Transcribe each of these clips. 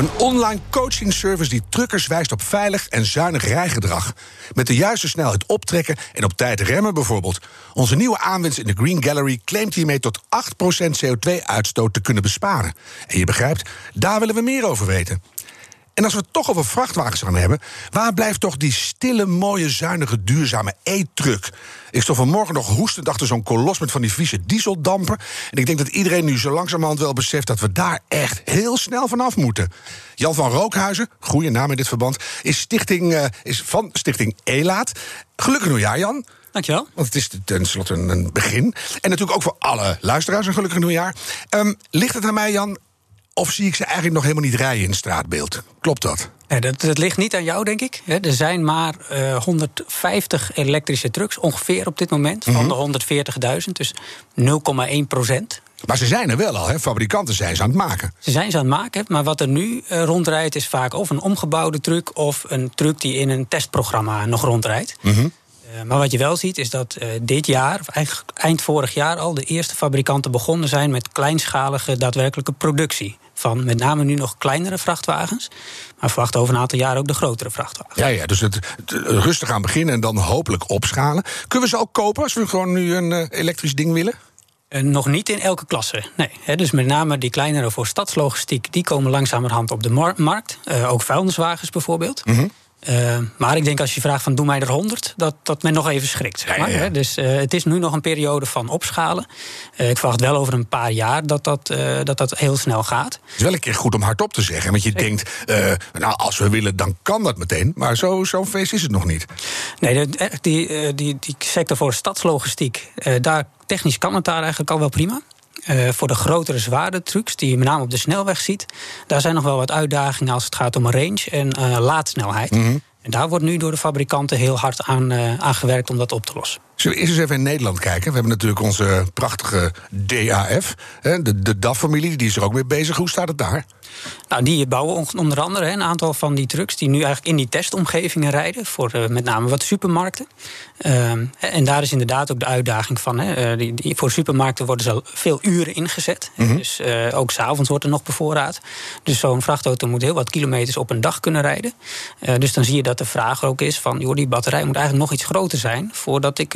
Een online coaching service die truckers wijst op veilig en zuinig rijgedrag. Met de juiste snelheid optrekken en op tijd remmen bijvoorbeeld. Onze nieuwe aanwinst in de Green Gallery claimt hiermee tot 8% CO2-uitstoot te kunnen besparen. En je begrijpt, daar willen we meer over weten. En als we het toch over vrachtwagens gaan hebben, waar blijft toch die stille, mooie, zuinige, duurzame e-truck? Ik stond vanmorgen nog hoestend achter zo'n kolos met van die vieze dieseldampen. En ik denk dat iedereen nu zo langzamerhand wel beseft dat we daar echt heel snel vanaf moeten. Jan van Rookhuizen, goede naam in dit verband, is, stichting, uh, is van Stichting ELAAT. Gelukkig nieuwjaar, Jan. Dankjewel. Want het is tenslotte een begin. En natuurlijk ook voor alle luisteraars een gelukkig nieuwjaar. Um, ligt het aan mij, Jan, of zie ik ze eigenlijk nog helemaal niet rijden in het straatbeeld? Klopt dat? Nee, dat, dat, ligt niet aan jou, denk ik. Er zijn maar uh, 150 elektrische trucks ongeveer op dit moment. Van Mhm. de 140.000, dus 0,1 procent. Maar ze zijn er wel al, hè? fabrikanten zijn ze aan het maken. Ze zijn ze aan het maken, maar wat er nu uh, rondrijdt... is vaak of een omgebouwde truck of een truck die in een testprogramma nog rondrijdt. Mhm. Maar wat je wel ziet is dat uh, dit jaar, of eigenlijk eind vorig jaar al... de eerste fabrikanten begonnen zijn met kleinschalige daadwerkelijke productie. Van met name nu nog kleinere vrachtwagens. Maar verwacht over een aantal jaar ook de grotere vrachtwagens. Ja, ja dus het, het, rustig aan beginnen en dan hopelijk opschalen. Kunnen we ze ook kopen als we gewoon nu een uh, elektrisch ding willen? Uh, nog niet in elke klasse, nee. He, dus met name die kleinere voor stadslogistiek... die komen langzamerhand op de mar markt. Uh, ook vuilniswagens bijvoorbeeld. Mm -hmm. Uh, maar ik denk als je vraagt van doe mij er 100, dat, dat men nog even schrikt. Zeg maar, ja, ja. Hè? Dus uh, het is nu nog een periode van opschalen. Uh, ik verwacht wel over een paar jaar dat dat, dat dat heel snel gaat. Het is wel een keer goed om hardop te zeggen. Want je ik... denkt, nou als we willen dan kan dat meteen. Maar zo'n zo feest is het nog niet. Nee, die, die, die, die sector voor stadslogistiek, daar, technisch kan het daar eigenlijk al wel prima. Uh, voor de grotere, zware trucks, die je met name op de snelweg ziet... daar zijn nog wel wat uitdagingen als het gaat om range en uh, laadsnelheid. Mhm. Mm -hmm. En daar wordt nu door de fabrikanten heel hard aan, uh, aan gewerkt om dat op te lossen. Zullen we eerst eens even in Nederland kijken? We hebben natuurlijk onze prachtige DAF, de, de DAF-familie, die is er ook mee bezig. Hoe staat het daar? Nou, die bouwen onder andere een aantal van die trucks die nu eigenlijk in die testomgevingen rijden, voor uh, met name wat supermarkten. Uh, en daar is inderdaad ook de uitdaging van. Hè, die, die, voor supermarkten worden ze al veel uren ingezet. Mhm. Mm -hmm. Dus uh, ook s'avonds wordt er nog bevoorraad. Dus zo'n vrachtauto moet heel wat kilometers op een dag kunnen rijden. Dus dan zie je dat de vraag ook is van, joh, die batterij moet eigenlijk nog iets groter zijn voordat ik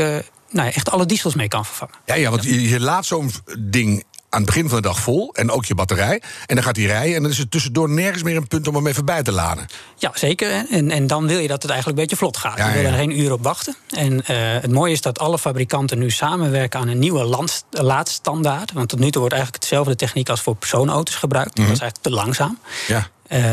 nou, echt alle diesels mee kan vervangen. Ja, ja want je, je laat zo'n ding aan het begin van de dag vol. En ook je batterij. En dan gaat hij rijden. En dan is er tussendoor nergens meer een punt om hem even bij te laden. Ja, zeker. En, en dan wil je dat het eigenlijk een beetje vlot gaat. Ja, je wil er geen uur op wachten. En uh, het mooie is dat alle fabrikanten nu samenwerken aan een nieuwe land, laadstandaard. Want tot nu toe wordt eigenlijk hetzelfde techniek als voor personenauto's gebruikt. Mm -hmm. Dat is eigenlijk te langzaam. Ja.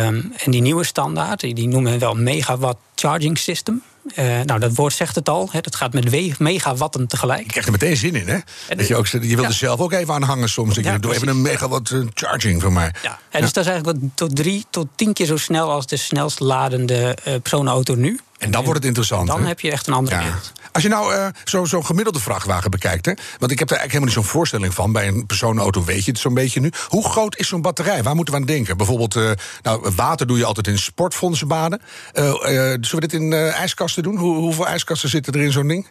Um, en die nieuwe standaard, die, die noemen we wel megawatt charging system. Uh, nou, dat woord zegt het al. Hè, dat gaat met megawatten tegelijk. Je krijgt er meteen zin in, hè? En dat je, ook, je wil ja. er zelf ook even aan hangen soms. Ja, doe even een megawatt uh, charging voor mij. Ja. ja. Dus dat is eigenlijk wat, tot drie tot tien keer zo snel als de snelst ladende uh, personenauto nu. En dan en wordt het interessant. Dan heb je echt een andere wereld. Als je nou uh, zo'n zo gemiddelde vrachtwagen bekijkt, hè, want ik heb daar eigenlijk helemaal niet zo'n voorstelling van. Bij een personenauto weet je het zo'n beetje nu. Hoe groot is zo'n batterij? Waar moeten we aan denken? Bijvoorbeeld, uh, nou, water doe je altijd in sportfondsen baden. Uh, zullen we dit in ijskasten doen? Hoe, hoeveel ijskasten zitten er in zo'n ding?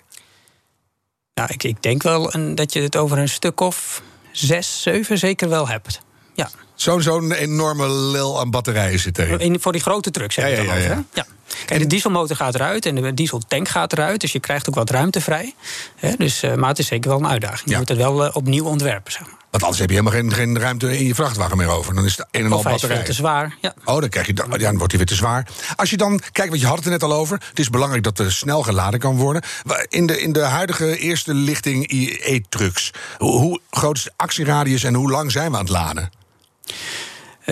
Nou, ik, ik denk wel een, dat je het over een stuk of zes, zeven zeker wel hebt. Ja. Zo'n zo'n enorme lel aan batterijen zit erin. In, voor die grote trucks heb je ja, ja, ja, ja, de dieselmotor gaat eruit en de dieseltank gaat eruit. Dus je krijgt ook wat ruimte vrij. He, dus, uh, maar het is zeker wel een uitdaging. Je moet het wel uh, opnieuw ontwerpen, zeg maar. Want anders heb je helemaal geen, geen ruimte in je vrachtwagen meer over. Dan is het een en al batterij. Is te zwaar. Ja. Oh, dan, krijg je, ja, dan wordt hij weer te zwaar. Als je dan, kijk, want je had het er net al over. Het is belangrijk dat er snel geladen kan worden. In de, in de huidige eerste lichting e-trucks. Hoe, hoe groot is de actieradius en hoe lang zijn we aan het laden?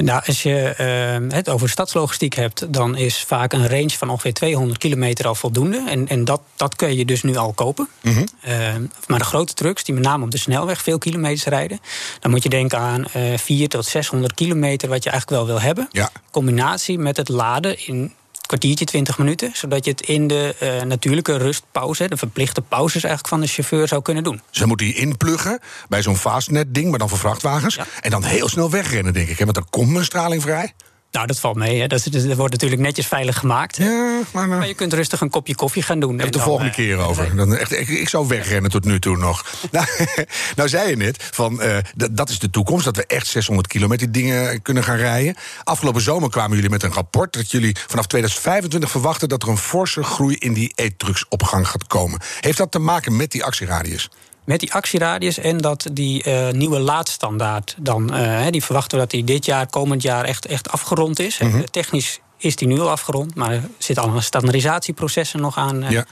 Nou, als je eh, het over stadslogistiek hebt, dan is vaak een range van ongeveer 200 kilometer al voldoende. En, en dat, dat kun je dus nu al kopen. Mhm. Eh, maar de grote trucks, die met name op de snelweg veel kilometers rijden, dan moet je denken aan eh 400 tot 600 kilometer, wat je eigenlijk wel wil hebben. Ja. Combinatie met het laden in kwartiertje, 20 minuten. Zodat je het in de eh, natuurlijke rustpauze, de verplichte pauzes eigenlijk van de chauffeur zou kunnen doen. Ze moeten die inpluggen bij zo'n fastnet-ding, maar dan voor vrachtwagens. Ja. En dan heel snel wegrennen, denk ik. Hè? Want dan komt een straling vrij. Nou, dat valt mee. Hè. Dat, is- dat wordt natuurlijk netjes veilig gemaakt. Ja, maar... Maar je kunt rustig een kopje koffie gaan doen. Heb de volgende eh, keer over. Dan echt, ik, ik zou wegrennen tot nu toe nog. Nou, nou zei je net, van, eh, dat, dat is de toekomst. Dat we echt 600 kilometer dingen kunnen gaan rijden. Afgelopen zomer kwamen jullie met een rapport... dat jullie vanaf 2025 verwachten... dat er een forse groei in die e-trucks op gang gaat komen. Heeft dat te maken met die actieradius? Met die actieradius en dat die eh, nieuwe laadstandaard dan, eh, die verwachten we dat die dit jaar, komend jaar echt, echt afgerond is. Mhm. Eh, Technisch is die nu al afgerond, maar er zitten al standaardisatieprocessen nog aan. Ja.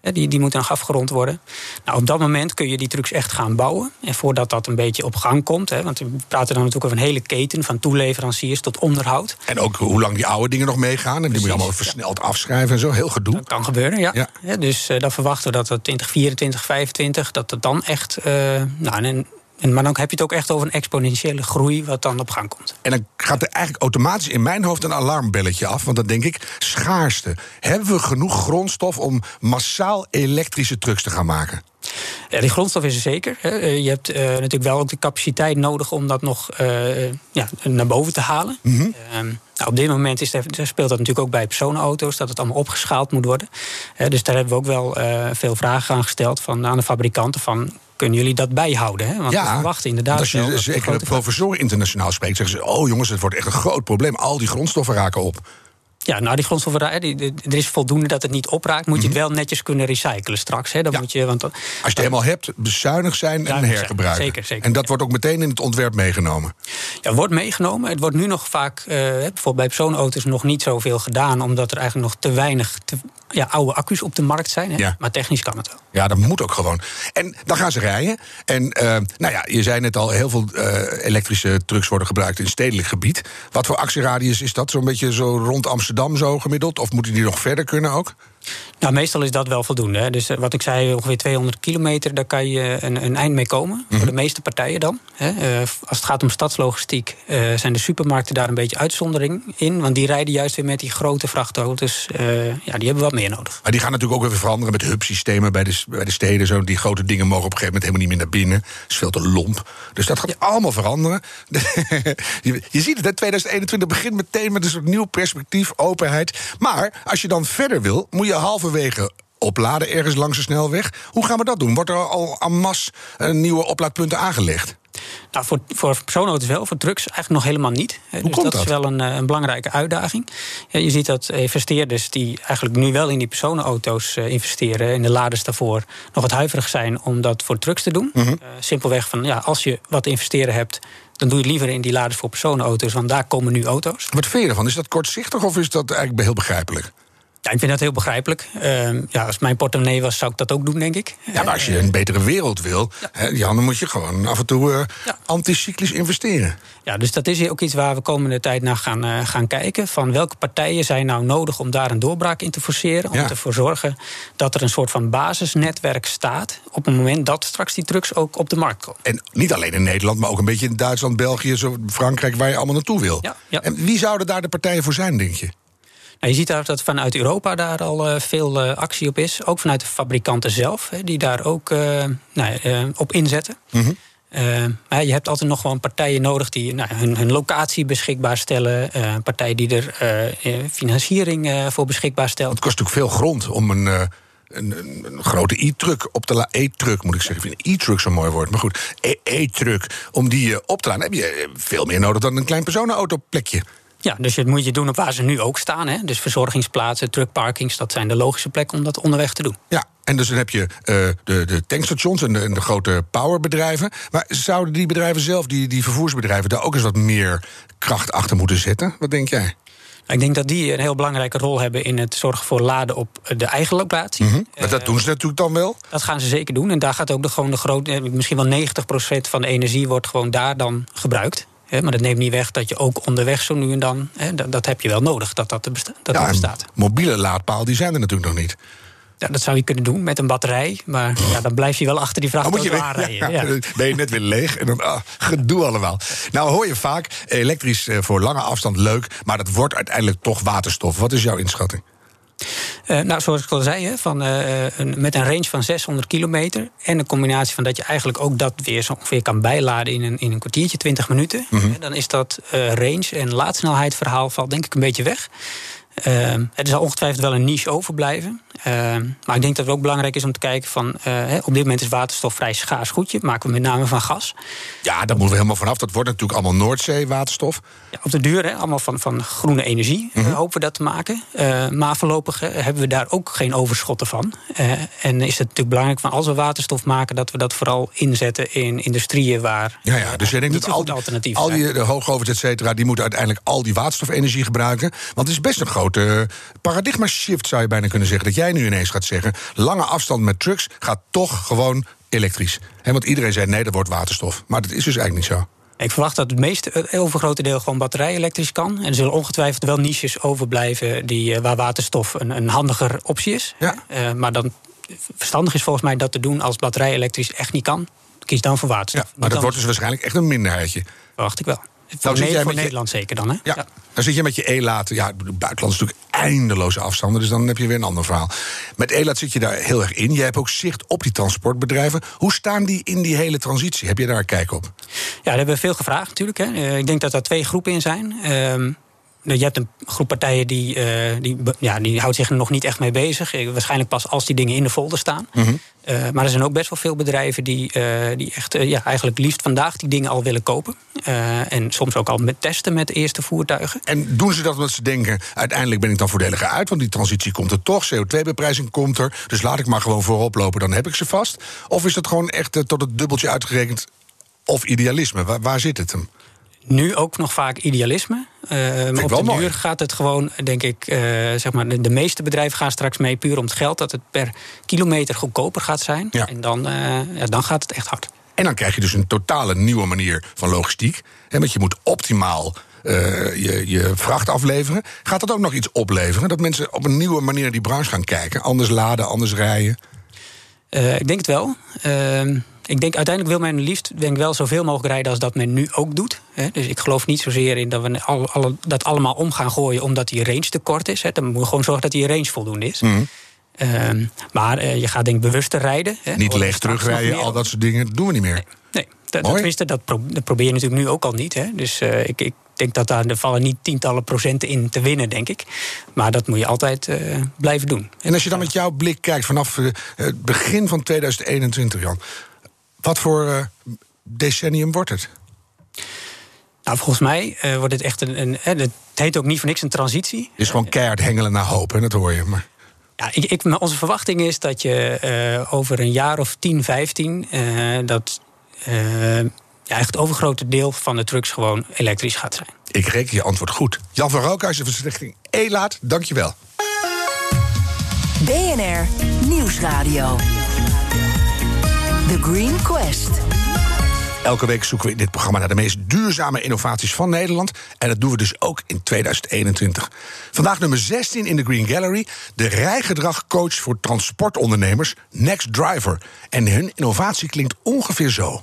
Die, die moeten nog afgerond worden. Nou, op dat moment kun je die trucks echt gaan bouwen. En voordat dat een beetje op gang komt, hè, want we praten dan natuurlijk over een hele keten van toeleveranciers tot onderhoud. En ook hoe lang die oude dingen nog meegaan. En die moet je allemaal versneld afschrijven en zo. Heel gedoe. Dat kan gebeuren, ja. Ja. Ja, dus eh, dan verwachten we dat het 2024, 2025, dat het dan echt. eh, nou, en, en, maar dan heb je het ook echt over een exponentiële groei wat dan op gang komt. En dan gaat er eigenlijk automatisch in mijn hoofd een alarmbelletje af. Want dan denk ik, schaarste. Hebben we genoeg grondstof om massaal elektrische trucks te gaan maken? Ja, die grondstof is er zeker. Hè. Eh, Je hebt eh, natuurlijk wel ook de capaciteit nodig om dat nog eh, ja, naar boven te halen. Mhm. Nou, op dit moment is speelt dat natuurlijk ook bij personenauto's, dat het allemaal opgeschaald moet worden. Dus daar hebben we ook wel eh, veel vragen aan gesteld van, aan de fabrikanten. Van, kunnen jullie dat bijhouden? Hè? Want we verwachten inderdaad. als je er zeker de professoren internationaal spreekt, zeggen ze: Oh jongens, het wordt echt een groot probleem. Al die grondstoffen raken op. Ja, nou, die grondstoffen, hè, die, die- er is voldoende dat het niet opraakt. Moet je het wel netjes kunnen recyclen straks. Hè? Dan Mhm. Ja. moet je, want Als je het helemaal hebt, bezuinig zijn en Zuinig zijn, hergebruiken. zeker, zeker, en dat ja. wordt ook meteen in het ontwerp meegenomen. Ja, wordt meegenomen. Het wordt nu nog vaak, eh, bijvoorbeeld bij persoonauto's, nog niet zoveel gedaan. Omdat er eigenlijk nog te weinig te, ja, oude accu's op de markt zijn. Hè? Ja. Maar technisch kan het wel. Ja, dat moet ook gewoon. En dan gaan ze rijden. En eh, nou ja, je zei net al, heel veel eh, elektrische trucks worden gebruikt in stedelijk gebied. Wat voor actieradius is dat? Zo'n beetje zo rond Amsterdam zo gemiddeld? Of moeten die nog verder kunnen ook? Nou, meestal is dat wel voldoende. Hè. Dus eh, wat ik zei, ongeveer 200 kilometer, daar kan je een, een eind mee komen. Mhm. Voor de meeste partijen dan. Hè. Eh, als het gaat om stadslogistiek, eh, zijn de supermarkten daar een beetje uitzondering in. Want die rijden juist weer met die grote vrachtauto's. eh, ja, die hebben wat meer nodig. Maar die gaan natuurlijk ook weer veranderen met hubsystemen bij de, bij de steden. Zo. Die grote dingen mogen op een gegeven moment helemaal niet meer naar binnen. Dat is veel te lomp. Dus dat gaat allemaal veranderen. je, je ziet het, hè, 2021 begint meteen met een soort nieuw perspectief, openheid. Maar als je dan verder wil, moet je halverwege opladen ergens langs de snelweg. Hoe gaan we dat doen? Wordt er al en masse eh, nieuwe oplaadpunten aangelegd? Nou, voor, voor personenauto's wel, voor trucks eigenlijk nog helemaal niet. Hè. dus komt dat, dat? is wel een, eh, een belangrijke uitdaging. Ja, je ziet dat investeerders die eigenlijk nu wel in die personenauto's eh, investeren... en de laders daarvoor nog wat huiverig zijn om dat voor trucks te doen. Mhm. Eh, simpelweg van, ja, als je wat te investeren hebt... dan doe je het liever in die laders voor personenauto's... want daar komen nu auto's. Wat vind je ervan? Is dat kortzichtig of is dat eigenlijk heel begrijpelijk? Ja, ik vind dat heel begrijpelijk. Ehm, ja, als mijn portemonnee was, zou ik dat ook doen, denk ik. Ja, maar als je een betere wereld wil, hè, Jan, dan moet je gewoon af en toe eh, Ja. anticyclisch investeren. Ja, dus dat is ook iets waar we komende tijd naar gaan, eh, gaan kijken. Van welke partijen zijn nou nodig om daar een doorbraak in te forceren. Om Ja. ervoor zorgen dat er een soort van basisnetwerk staat. op het moment dat straks die trucks ook op de markt komen. En niet alleen in Nederland, maar ook een beetje in Duitsland, België, Frankrijk, waar je allemaal naartoe wil. En wie zouden daar de partijen voor zijn, denk je? Nou, je ziet daar dat vanuit Europa daar al eh, veel eh, actie op is. Ook vanuit de fabrikanten zelf, hè, die daar ook eh, nou, op inzetten. Mhm. Maar je hebt altijd nog gewoon partijen nodig die nou, hun, hun locatie beschikbaar stellen. eh partijen die er financiering voor beschikbaar stellen. Het kost natuurlijk veel grond om een, een, een, grote e-truck op te laten. E-truck moet ik zeggen. Ik vind e-truck zo'n mooi woord. Maar goed, E- e-truck, om die op te laden, heb je veel meer nodig dan een klein personenautoplekje. Ja, dus dat moet je doen op waar ze nu ook staan. Hè? Dus verzorgingsplaatsen, truckparkings, dat zijn de logische plekken om dat onderweg te doen. Ja, en dus dan heb je eh, de, de tankstations en de, en de grote powerbedrijven. Maar zouden die bedrijven zelf, die, die vervoersbedrijven, daar ook eens wat meer kracht achter moeten zetten? Wat denk jij? Ik denk dat die een heel belangrijke rol hebben in het zorgen voor laden op de eigen locatie. Mhm. Maar dat doen ze natuurlijk dan wel. Dat gaan ze zeker doen. En daar gaat ook de, gewoon de grote, misschien wel 90% van de energie wordt gewoon daar dan gebruikt. Maar dat neemt niet weg dat je ook onderweg zo nu en dan... Dat, dat heb je wel nodig, dat dat, besta- dat Ja, bestaat. mobiele laadpaal die zijn er natuurlijk nog niet. Ja, dat zou je kunnen doen met een batterij. Maar ja, dan blijf je wel achter die Dan vrachtauto je weer- aanrijden. ja, Ja. dan ben je net weer leeg en dan ah, gedoe allemaal. Nou hoor je vaak, elektrisch eh, voor lange afstand leuk... maar dat wordt uiteindelijk toch waterstof. Wat is jouw inschatting? Eh, nou, zoals ik al zei, hè, van, eh, een, met een range van 600 kilometer... en een combinatie van dat je eigenlijk ook dat weer zo ongeveer kan bijladen... in een, in een kwartiertje, 20 minuten... Mhm. hè, dan is dat eh, range- en laadsnelheid verhaal valt denk ik een beetje weg. Ehm, er zal ongetwijfeld wel een niche overblijven. Ehm, maar ik denk dat het ook belangrijk is om te kijken van... eh, op dit moment is waterstof vrij schaars goedje. Maken we met name van gas. Ja, daar moeten we helemaal vanaf. Dat wordt natuurlijk allemaal Noordzee-waterstof. Ja, op de duur, hè, allemaal van, van groene energie, eh, hopen we dat te maken. Eh, maar voorlopig hebben we daar ook geen overschotten van. En is het natuurlijk belangrijk van als we waterstof maken, dat we dat vooral inzetten in industrieën waar. Ja, ja, dus jij denkt dat al die, al die hoogovens, et cetera... die moeten uiteindelijk al die waterstofenergie gebruiken. Want het is best een grote paradigma-shift, zou je bijna kunnen zeggen... dat jij nu ineens gaat zeggen... lange afstand met trucks gaat toch gewoon elektrisch. Want iedereen zei nee, dat wordt waterstof. Maar dat is dus eigenlijk niet zo. Ik verwacht dat het meeste, het overgrote deel gewoon batterij elektrisch kan. En er zullen ongetwijfeld wel niches overblijven die, eh, waar waterstof een, een handiger optie is. Ja. Eh, maar dan verstandig is volgens mij dat te doen als batterij elektrisch echt niet kan. Kies dan voor Ja, waterstof. maar Niet dat wordt dus waarschijnlijk echt een minderheidje. verwacht ik wel. Voor, Nou, zit jij voor je- Nederland zeker dan, hè? Ja, dan zit je met je E-laat. Ja, buitenland is natuurlijk eindeloze afstanden, dus dan heb je weer een ander verhaal. Met E-laat zit je daar heel erg in. Je hebt ook zicht op die transportbedrijven. Hoe staan die in die hele transitie? Heb je daar kijk op? Ja, daar hebben we veel gevraagd natuurlijk. Hè. Eh, ik denk dat er twee groepen in zijn. Ehm, je hebt een groep partijen die, eh, die, ja, die houdt zich er nog niet echt mee bezig. Eh, Waarschijnlijk pas als die dingen in de folder staan. Eh, maar er zijn ook best wel veel bedrijven die, die echt ja, eigenlijk liefst vandaag die dingen al willen kopen. En soms ook al met testen met de eerste voertuigen. En doen ze dat omdat ze denken, uiteindelijk ben ik dan voordeliger uit... want die transitie komt er toch, CO2-beprijzing komt er... dus laat ik maar gewoon voorop lopen, dan heb ik ze vast? Of is dat gewoon echt tot het dubbeltje uitgerekend... of idealisme? Waar, waar zit het hem? Nu ook nog vaak idealisme. Eh, maar op de duur gaat het gewoon, denk ik, eh, zeg maar, de, de meeste bedrijven gaan straks mee puur om het geld dat het per kilometer goedkoper gaat zijn. Ja. En dan, eh, ja, dan gaat het echt hard. En dan krijg je dus een totale nieuwe manier van logistiek. Hè, want je moet optimaal je, je vracht afleveren. Gaat dat ook nog iets opleveren? Dat mensen op een nieuwe manier die branche gaan kijken? Anders laden, anders rijden? Ik denk het wel. Ehm, ik denk uiteindelijk wil men liefst denk wel zoveel mogelijk rijden als dat men nu ook doet. Hè. Dus ik geloof niet zozeer in dat we al, alle, dat allemaal om gaan gooien omdat die range te kort is. Hè. Dan moet je gewoon zorgen dat die range voldoende is. Mhm. Ehm, maar eh, je gaat denk ik bewuster rijden. Hè. Niet leeg terugrijden, al dat soort dingen. Doen we niet meer. Nee, dat, tenminste, dat, pro- dat probeer je natuurlijk nu ook al niet. Hè. Dus eh, ik, ik denk dat daar er vallen niet tientallen procenten in te winnen, denk ik. Maar dat moet je altijd eh, blijven doen. En als je dan met jouw blik kijkt vanaf het begin van 2021, Jan... wat voor eh, decennium wordt het? Nou, volgens mij eh, wordt het echt een, een. hè, Het heet ook niet voor niks een transitie. Het is gewoon keihard hengelen naar hoop, en dat hoor je. Maar Ja, ik, ik, onze verwachting is dat je eh, over een jaar of 10, 15. eh, dat eh, ja, echt het overgrote deel van de trucks gewoon elektrisch gaat zijn. ik reken je antwoord goed. Jan van Rookhuizen van Stichting E-Laat, dankjewel. BNR Nieuwsradio. The Green Quest. Elke week zoeken we in dit programma naar de meest duurzame innovaties van Nederland. En dat doen we dus ook in 2021. Vandaag nummer 16 in de Green Gallery. De rijgedragcoach voor transportondernemers, Next Driver. En hun innovatie klinkt ongeveer zo.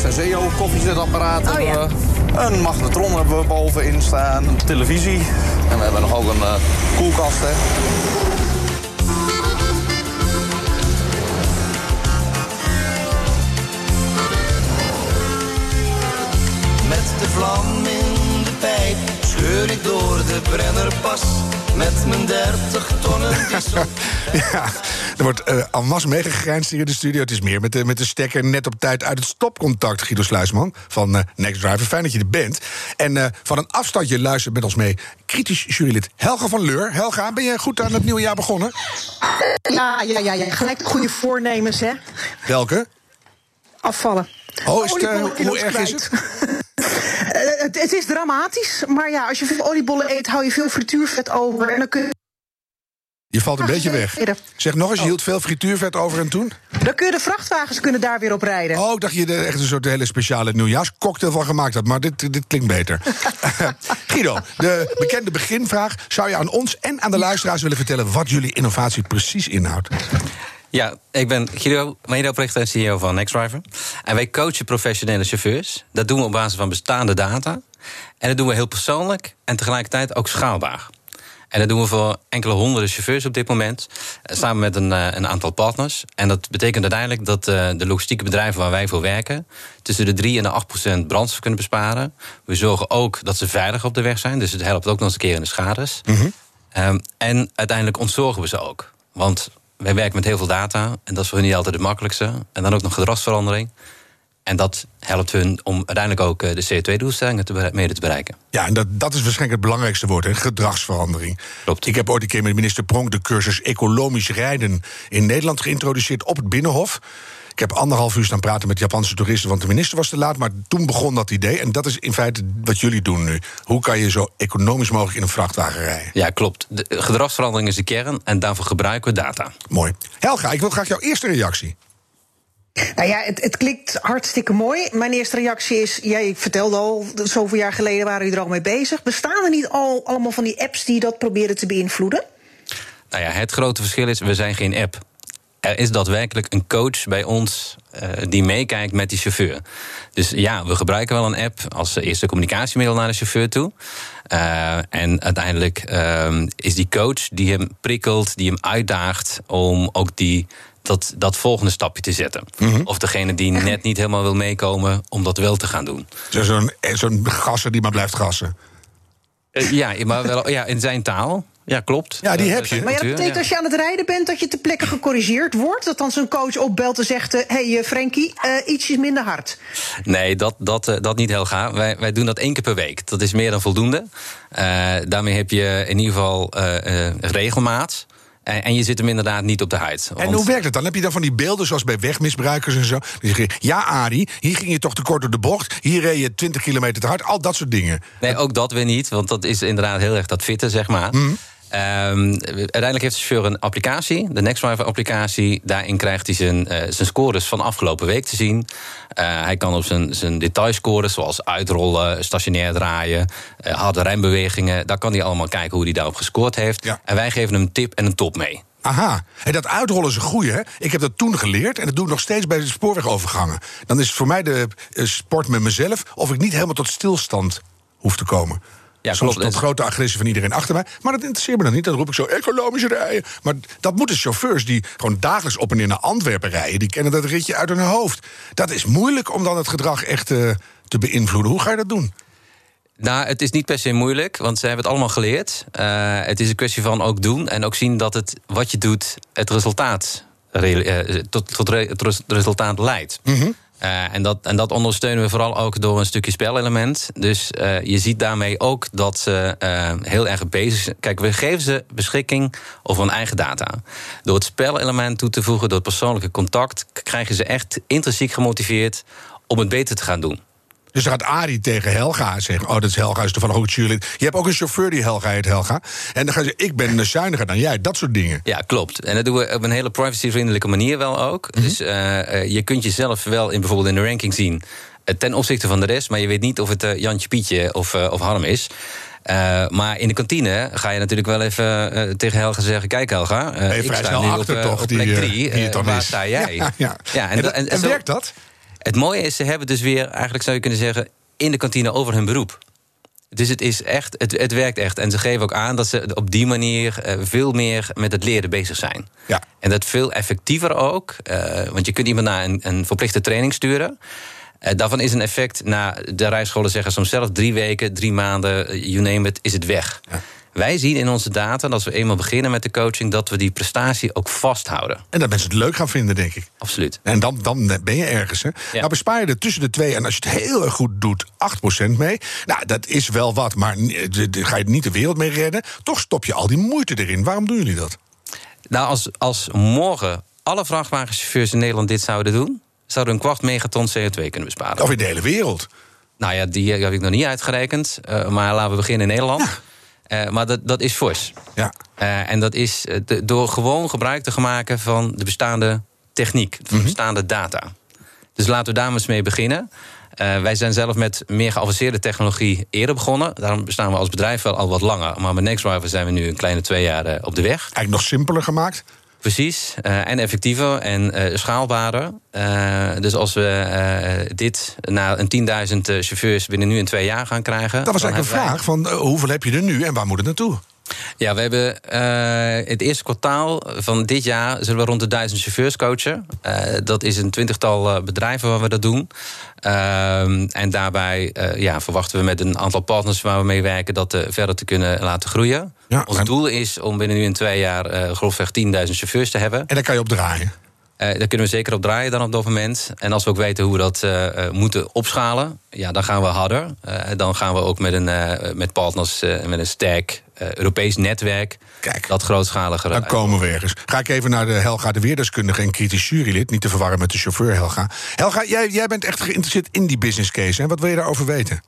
Senseo koffiezetapparaat Oh, ja. Een magnetron hebben we bovenin staan. Een televisie. En we hebben nog ook een eh, koelkast. Hè. Met de vlam in de pijp scheur ik door de Brennerpas. Met mijn 30 tonnen diesel. Ja, er wordt eh en masse meegegrijnst hier in de studio. Het is meer met de, met de stekker net op tijd uit het stopcontact. Guido Sluisman van eh, Next Driver. Fijn dat je er bent. En eh, van een afstandje luistert met ons mee kritisch jurylid Helga van Leur. Helga, ben je goed aan het nieuwe jaar begonnen? Ja, ja, ja, ja. Gelijk goede voornemens, hè. Welke? Afvallen. Oh, is het, eh, hoe erg is kwijt. Eh, het, het is dramatisch, maar ja, als je veel oliebollen eet, hou je veel frituurvet over. En dan kun je Je valt een Ah, beetje weg. Zeg nog eens, je Oh. hield veel frituurvet over en toen? Dan kun je de vrachtwagens kunnen daar weer op rijden. Oh, ik dacht je er echt een soort hele speciale nieuwjaarscocktail van gemaakt had. Maar dit, dit klinkt beter. Guido, de bekende beginvraag. Zou je aan ons en aan de luisteraars willen vertellen... wat jullie innovatie precies inhoudt? Ja, ik ben Guido, medeoprichter en CEO van NextDriver. En wij coachen professionele chauffeurs. Dat doen we op basis van bestaande data. En dat doen we heel persoonlijk en tegelijkertijd ook schaalbaar. En dat doen we voor enkele honderden chauffeurs op dit moment. eh, Samen met een, eh, een aantal partners. En dat betekent uiteindelijk dat eh, de logistieke bedrijven waar wij voor werken. tussen de 3 en de 8 procent brandstof kunnen besparen. We zorgen ook dat ze veilig op de weg zijn. Dus het helpt ook nog eens een keer in de schades. Ehm, en uiteindelijk ontzorgen we ze ook. Want wij werken met heel veel data. En dat is voor hun niet altijd het makkelijkste. En dan ook nog gedragsverandering. En dat helpt hun om uiteindelijk ook eh, de CO2-doelstellingen te mede te bereiken. Ja, en dat, dat is waarschijnlijk het belangrijkste woord, hè? gedragsverandering. Klopt. Ik heb ooit een keer met minister Pronk de cursus Ecologisch Rijden in Nederland geïntroduceerd op het Binnenhof. Ik heb anderhalf uur staan praten met Japanse toeristen, want de minister was te laat. Maar toen begon dat idee. En dat is in feite wat jullie doen nu. Hoe kan je zo economisch mogelijk in een vrachtwagen rijden? Ja, klopt. De gedragsverandering is de kern en daarvoor gebruiken we data. Mooi. Helga, ik wil graag jouw eerste reactie. Nou ja, het, het klinkt hartstikke mooi. Mijn eerste reactie is: jij vertelde al, zoveel jaar geleden waren jullie er al mee bezig. Bestaan er niet al allemaal van die apps die dat proberen te beïnvloeden? Nou ja, het grote verschil is, we zijn geen app. Er is daadwerkelijk een coach bij ons eh, die meekijkt met die chauffeur. Dus ja, we gebruiken wel een app als eerste communicatiemiddel naar de chauffeur toe. Eh, en uiteindelijk ehm, is die coach die hem prikkelt, die hem uitdaagt om ook die, dat, dat volgende stapje te zetten. Of degene die net niet helemaal wil meekomen om dat wel te gaan doen. Zo- Zo'n eh, zo'n gasser die maar blijft gassen. Eh, ja, maar wel ja, in zijn taal. Ja, klopt. Ja, die Eh, heb je. Maar ja, dat betekent als je aan het rijden bent dat je ter plekke gecorrigeerd wordt. Dat dan zo'n coach opbelt en zegt: Hé hey, eh, Frankie, eh, ietsjes minder hard. Nee, dat, dat, eh, dat niet heel gaaf. Wij, wij doen dat één keer per week. Dat is meer dan voldoende. Eh, daarmee heb je in ieder geval eh, eh, regelmaat. En, en je zit hem inderdaad niet op de huid. En hoe werkt het dan? Heb je dan van die beelden zoals bij wegmisbruikers en zo? Die zeggen, ja Arie, hier ging je toch te kort door de bocht. Hier reed je 20 kilometer te hard. Al dat soort dingen. Nee, ook dat weer niet, want dat is inderdaad heel erg dat fitten, zeg maar. Mhm. Ehm, uiteindelijk heeft de chauffeur een applicatie, de NextDriver-applicatie. Daarin krijgt hij zijn, eh, zijn scores van afgelopen week te zien. Eh, hij kan op zijn, zijn detailscores, zoals uitrollen, stationair draaien, eh, harde rembewegingen. Daar kan hij allemaal kijken hoe hij daarop gescoord heeft. Ja. En wij geven hem een tip en een top mee. Aha, en dat uitrollen is een goeie, hè? Ik heb dat toen geleerd en dat doe ik nog steeds bij de spoorwegovergangen. Dan is het voor mij de sport met mezelf... of ik niet helemaal tot stilstand hoef te komen. Ja, klopt. tot grote agressie van iedereen achter mij. Maar dat interesseert me dan niet. Dan roep ik zo economisch rijden. Maar dat moeten chauffeurs die gewoon dagelijks op en neer naar Antwerpen rijden... die kennen dat ritje uit hun hoofd. Dat is moeilijk om dan het gedrag echt eh, te beïnvloeden. Hoe ga je dat doen? Nou, het is niet per se moeilijk, want ze hebben het allemaal geleerd. Eh, het is een kwestie van ook doen en ook zien dat het wat je doet, het resultaat, re- eh, tot, tot het res- resultaat leidt. Eh, en, dat, en dat ondersteunen we vooral ook door een stukje spelelement. Dus eh, je ziet daarmee ook dat ze eh, heel erg bezig zijn. Kijk, we geven ze beschikking over hun eigen data. Door het spelelement toe te voegen, door het persoonlijke contact, krijgen ze echt intrinsiek gemotiveerd om het beter te gaan doen. Dus dan gaat Arie tegen Helga zeggen... oh, dat is Helga, is toevallig ook cheerleader. Je hebt ook een chauffeur die Helga heet, Helga. En dan gaan ze ik ben zuiniger dan jij. Dat soort dingen. Ja, klopt. En dat doen we op een hele privacyvriendelijke manier wel ook. Dus eh, eh, je kunt jezelf wel in, bijvoorbeeld in de ranking zien... eh, ten opzichte van de rest, maar je weet niet of het eh, Jantje Pietje of, of Harm is... Maar in de kantine ga je natuurlijk wel even tegen Helga zeggen... kijk Helga, je ik sta nu achter op, toch, op plek eh, drie. wie het Eh, dan waar is. sta jij? Ja, ja. Ja, En, en- en en zo- werkt dat? Het mooie is, ze hebben dus weer, eigenlijk zou je kunnen zeggen... in de kantine over hun beroep. Dus het, is echt, het, het werkt echt. En ze geven ook aan dat ze op die manier eh, veel meer met het leren bezig zijn. Ja. En dat veel effectiever ook. eh, want je kunt iemand naar een, een verplichte training sturen. Eh, daarvan is een effect, na de rijscholen zeggen soms zelf drie weken, drie maanden, you name it, is het weg. Wij zien in onze data, dat we eenmaal beginnen met de coaching, dat we die prestatie ook vasthouden. En dat mensen het leuk gaan vinden, denk ik. Absoluut. En dan, dan ben je ergens. Hè? Ja. Nou bespaar je er tussen de twee en als je het heel erg goed doet, 8% mee. Nou, dat is wel wat, maar d- ga je niet de wereld mee redden. Toch stop je al die moeite erin. Waarom doen jullie dat? Nou, als, als morgen alle vrachtwagenchauffeurs in Nederland dit zouden doen, zouden we een kwart megaton CO2 kunnen besparen. Of in de hele wereld. Nou ja, die heb ik nog niet uitgerekend. eh, maar laten we beginnen in Nederland. Eh, maar dat, dat is fors. Ja. Eh, en dat is eh, de- door gewoon gebruik te gaan maken van de bestaande techniek, van de bestaande data. Dus laten we daar eens mee beginnen. Wij zijn zelf met meer geavanceerde technologie eerder begonnen. Daarom bestaan we als bedrijf wel al wat langer. Maar met NextDriver zijn we nu een kleine twee jaar op de weg. Eigenlijk nog simpeler gemaakt. Precies, eh, en effectiever en eh, schaalbaarder. Eh, dus als we dit naar een 10.000 eh, chauffeurs binnen nu in twee jaar gaan krijgen... Dat was eigenlijk een vraag van hoeveel heb je er nu en waar moet het naartoe? Ja, we hebben het eerste kwartaal van dit jaar zullen we rond de duizend chauffeurs coachen. Dat is een twintigtal bedrijven waar we dat doen. Ehm, en daarbij ja, verwachten we met een aantal partners waar we mee werken dat verder te kunnen laten groeien. Ja, Ons doel is om binnen nu in twee jaar eh grofweg 10.000 chauffeurs te hebben. En daar kan je op draaien. Eh, daar kunnen we zeker op draaien dan op dat moment. En als we ook weten hoe we dat eh, moeten opschalen, ja, dan gaan we harder. Dan gaan we ook met, een, met partners met een sterk Europees netwerk Kijk. dat grootschaliger. Dan komen we ergens. Ga ik even naar de Helga de Weerdeskundige en kritisch jurylid. Niet te verwarren met de chauffeur Helga. Helga, jij, jij bent echt geïnteresseerd in die business case. Hè? Wat wil je daarover weten?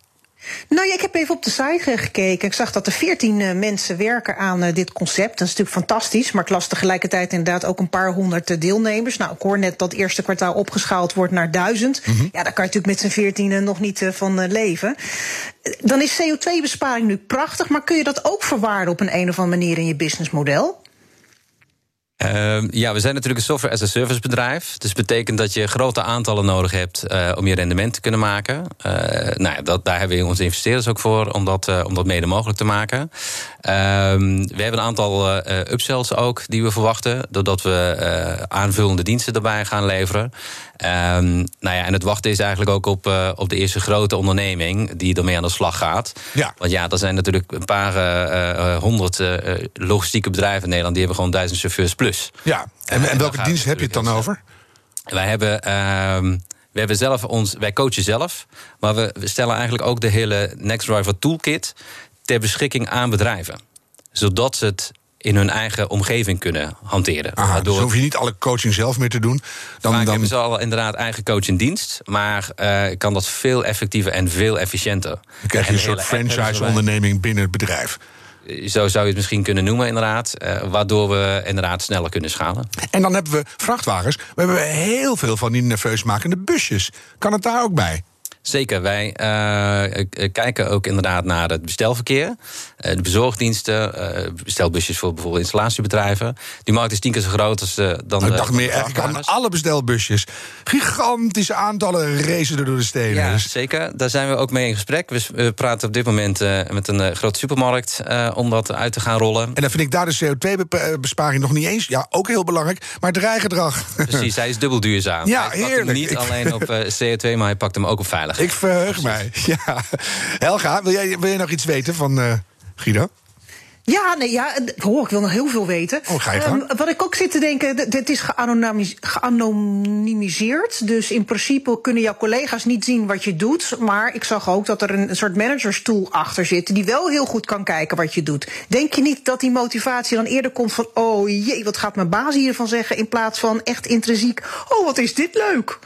Nou, ja, ik heb even op de site eh, gekeken. Ik zag dat er 14 eh, mensen werken aan eh, dit concept. Dat is natuurlijk fantastisch. Maar ik las tegelijkertijd inderdaad ook een paar honderd deelnemers. Nou, ik hoor net dat het eerste kwartaal opgeschaald wordt naar duizend. Ja, daar kan je natuurlijk met z'n 14 nog niet van leven. Dan is CO2-besparing nu prachtig. Maar kun je dat ook verwaarden op een, een of andere manier in je businessmodel? Ehm, ja, we zijn natuurlijk een software as a service bedrijf. Dus dat betekent dat je grote aantallen nodig hebt eh, om je rendement te kunnen maken. Eh, nou ja, dat, daar hebben we onze investeerders ook voor om dat, eh, om dat mede mogelijk te maken. Ehm, we hebben een aantal upsells ook die we verwachten, doordat we aanvullende diensten erbij gaan leveren. Ehm, nou ja, en het wachten is eigenlijk ook op, eh, op de eerste grote onderneming die ermee aan de slag gaat. Ja. Want ja, er zijn natuurlijk een paar eh, eh, honderd logistieke bedrijven in Nederland die hebben gewoon duizend chauffeurs plus. Ja, en, en welke dienst heb je het dan over? Wij hebben, ehm, we hebben zelf ons, wij coachen zelf, maar we, stellen eigenlijk ook de hele NextDriver Toolkit ter beschikking aan bedrijven, zodat ze het in hun eigen omgeving kunnen hanteren. Aha, dus hoef je niet alle coaching zelf meer te doen. Dan, Vaak dan, hebben ze al inderdaad eigen coach in dienst, maar eh, kan dat veel effectiever en veel efficiënter. dan krijg je En een soort franchise-onderneming binnen het bedrijf. Zo zou je het misschien kunnen noemen, inderdaad. eh, waardoor we inderdaad sneller kunnen schalen. En dan hebben we vrachtwagens. We hebben heel veel van die nerveusmakende busjes. Kan het daar ook bij? Zeker, wij eh, eh, kijken ook inderdaad naar het bestelverkeer. Eh, de bezorgdiensten, eh, bestelbusjes voor bijvoorbeeld installatiebedrijven. Die markt is tien keer zo groot als eh, dan de ik dacht meer eigenlijk aan alle bestelbusjes. Gigantische aantallen racen er door de steden. Ja, zeker. Daar zijn we ook mee in gesprek. We praten op dit moment eh, met een eh, grote supermarkt eh, om dat uit te gaan rollen. En dan vind ik daar de CO2-besparing nog niet eens. Ja, ook heel belangrijk. Maar het rijgedrag. Precies, hij is dubbel duurzaam. Ja, hij heerlijk. niet alleen op eh, CO2, maar hij pakt hem ook op veiligheid. Ik verheug mij. Ja. Helga, wil jij, wil jij nog iets weten van eh, Guido? Ja, nee, ja, oh, ik wil nog heel veel weten. Oh, ga je gang. Ehm, wat ik ook zit te denken, dit is geanonimis- geanonimiseerd. Dus in principe kunnen jouw collega's niet zien wat je doet. Maar ik zag ook dat er een, een soort managerstoel achter zit... die wel heel goed kan kijken wat je doet. Denk je niet dat die motivatie dan eerder komt van... oh jee, wat gaat mijn baas hiervan zeggen... in plaats van echt intrinsiek, oh, wat is dit leuk.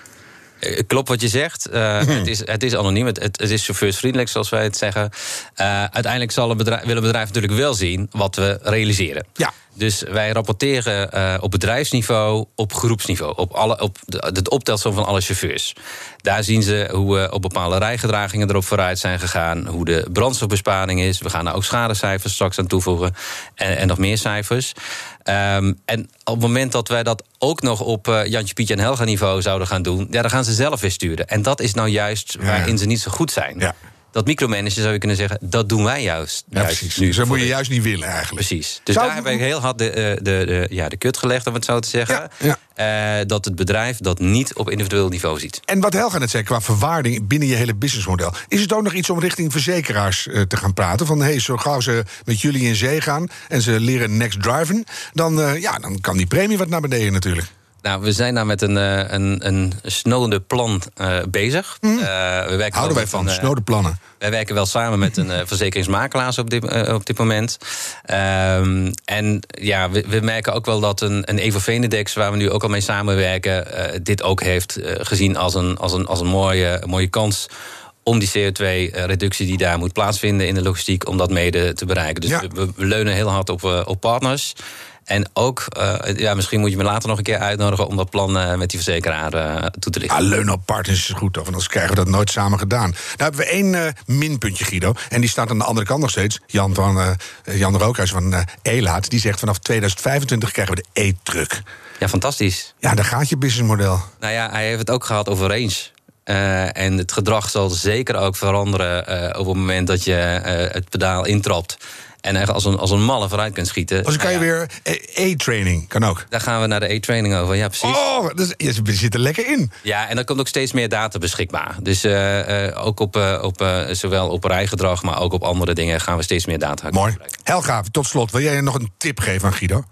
Eh, Klopt wat je zegt. Eh, het, is, het is anoniem, het, het, is chauffeursvriendelijk, zoals wij het zeggen. Eh, uiteindelijk zal een bedrijf, wil een bedrijf natuurlijk wel zien wat we realiseren. Ja. Dus wij rapporteren op bedrijfsniveau, op groepsniveau, op, alle, op de, het optelsom van alle chauffeurs. Daar zien ze hoe we op bepaalde rijgedragingen erop vooruit zijn gegaan, hoe de brandstofbesparing is. We gaan daar ook schadecijfers straks aan toevoegen en, en nog meer cijfers. Ehm, en op het moment dat wij dat ook nog op eh, Jantje, Pietje en Helga niveau zouden gaan doen, ja, dan gaan ze zelf weer sturen. En dat is nou juist Ja. waarin ze niet zo goed zijn. Ja. Dat micromanagen zou je kunnen zeggen, dat doen wij juist. Ja, juist precies. nu Dus dat moet je de- juist niet willen eigenlijk. Precies. Dus Zou- daar hebben we heel hard de, eh, de, de, ja, de kut gelegd, om het zo te zeggen. Eh, dat het bedrijf dat niet op individueel niveau ziet. En wat Helga net zei, qua verwaarding binnen je hele businessmodel. Is het ook nog iets om richting verzekeraars eh, te gaan praten? Van hey, zo gauw ze met jullie in zee gaan en ze leren next driven, dan, eh, ja, dan kan die premie wat naar beneden natuurlijk. Nou, we zijn daar met een, eh, een, een snode plan eh, bezig. Eh, we werken Houden wij van, een, snode plannen. Wij werken wel samen met een verzekeringsmakelaars op dit, op dit moment. Ehm, en ja, we, we merken ook wel dat een, een Evo Venedex, waar we nu ook al mee samenwerken, dit ook heeft gezien als een, als een, als een mooie, mooie kans om die CO2-reductie die daar moet plaatsvinden in de logistiek, om dat mede te bereiken. Dus we, we, leunen heel hard op, op partners. En ook, uh, ja, misschien moet je me later nog een keer uitnodigen om dat plan uh, met die verzekeraar uh, toe te lichten. Ja, leunen op partners is goed, of anders krijgen we dat nooit samen gedaan. Nou hebben we één minpuntje, Guido. En die staat aan de andere kant nog steeds. Jan, van, Jan Rookhuis van Elaat, die zegt vanaf 2025 krijgen we de e-truck. Ja, fantastisch. Ja, daar gaat je businessmodel. Nou ja, hij heeft het ook gehad over range. Uh, en het gedrag zal zeker ook veranderen uh, op het moment dat je uh, het pedaal intrapt. En echt als een, als een malle vooruit kunt schieten. Dus dan kan je nou weer e-training, kan ook. Daar gaan we naar de e-training over, ja precies. Oh, dus, je zit er lekker in. Ja, en er komt ook steeds meer data beschikbaar. Dus ook op, op zowel op rijgedrag, maar ook op andere dingen gaan we steeds meer data Mooi. Helga, tot slot, wil jij nog een tip geven aan Guido?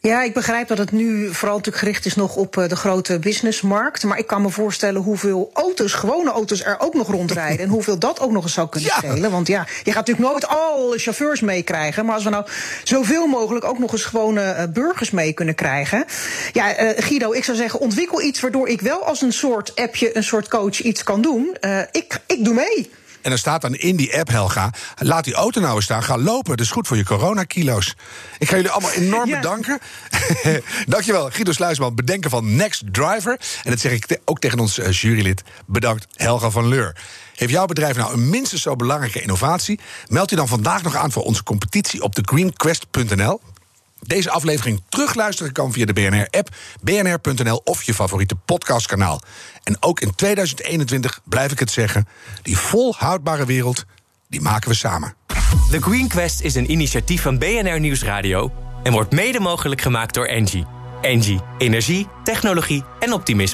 Ja, ik begrijp dat het nu vooral natuurlijk gericht is nog op de grote businessmarkt. Maar ik kan me voorstellen hoeveel auto's, gewone auto's, er ook nog rondrijden. en hoeveel dat ook nog eens zou kunnen ja. schelen. Want ja, je gaat natuurlijk nooit alle chauffeurs meekrijgen. Maar als we nou zoveel mogelijk ook nog eens gewone uh, burgers mee kunnen krijgen. Ja, uh, Guido, ik zou zeggen, ontwikkel iets waardoor ik wel als een soort appje, een soort coach iets kan doen. Ik, ik doe mee. En er staat dan in die app, Helga, laat die auto nou eens staan, ga lopen. Dat is goed voor je coronakilo's. Ik ga jullie allemaal enorm ja. bedanken. Dankjewel, Guido Sluisman, bedenken van Next Driver. En dat zeg ik te ook tegen ons uh, jurylid. Bedankt, Helga van Leur. Heeft jouw bedrijf nou een minstens zo belangrijke innovatie? Meld je dan vandaag nog aan voor onze competitie op thegreenquest.nl. Deze aflevering terugluisteren kan via de BNR-app, bnr.nl of je favoriete podcastkanaal. En ook in 2021 blijf ik het zeggen: die volhoudbare wereld, die maken we samen. The Green Quest is een initiatief van BNR Nieuwsradio en wordt mede mogelijk gemaakt door Engie. Engie, energie, technologie en optimisme.